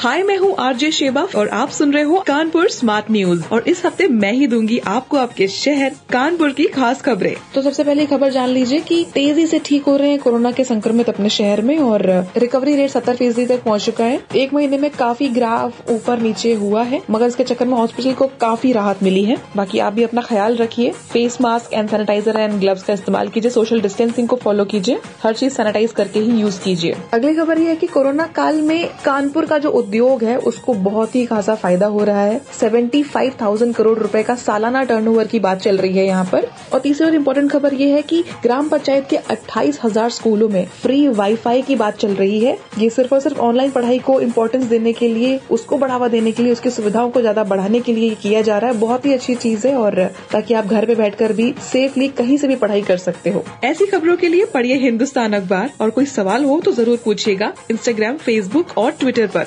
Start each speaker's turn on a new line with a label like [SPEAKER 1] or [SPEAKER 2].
[SPEAKER 1] हाय, मैं हूँ RJ Sheba और आप सुन रहे हो कानपुर स्मार्ट न्यूज़। और इस हफ़्ते मैं ही दूँगी आपको आपके शहर कानपुर की खास खबरें। तो सबसे पहले खबर जान लीजिए कि तेज़ी से ठीक हो रहे हैं कोरोना के संक्रमित अपने शहर में और रिकवरी रेट सत्तर फ़ीसदी तक पहुँच चुका है। एक महीने में काफ़ी ग्राफ ऊपर नीचे हुआ है, मगर इसके चक्कर में हॉस्पिटल को काफ़ी राहत मिली है। बाकी आप भी अपना ख्याल रखिए। Face mask and sanitiser and gloves का इस्तेमाल कीजिए, सोशल डिस्टेंसिंग को फॉलो कीजिए, हर चीज़ सैनिटाइज करके ही यूज़ कीजिए। अगली खबर ये है कि कोरोना काल में कानपुर का जो उद्योग है, उसको बहुत ही खासा फ़ायदा हो रहा है। सेवेंटी फाइव थाउज़ेंड करोड़ रुपए का सालाना टर्नओवर की बात चल रही है यहाँ पर। और तीसरी और इम्पोर्टेंट खबर ये है कि ग्राम पंचायत के अट्ठाईस हज़ार स्कूलों में फ्री वाईफाई की बात चल रही है। ये सिर्फ़ और सिर्फ़ ऑनलाइन पढ़ाई को इम्पोर्टेंस देने के लिए, उसको बढ़ावा देने के लिए, उसकी सुविधाओं को ज़्यादा बढ़ाने के लिए किया जा रहा है। बहुत ही अच्छी चीज़ है और ताकि आप घर पे बैठकर भी सेफली कहीं से भी पढ़ाई कर सकते हो। ऐसी खबरों के लिए पढ़िए हिंदुस्तान अखबार। और कोई सवाल हो तो ज़रूर पूछिएगा इंस्टाग्राम फेसबुक और ट्विटर पर।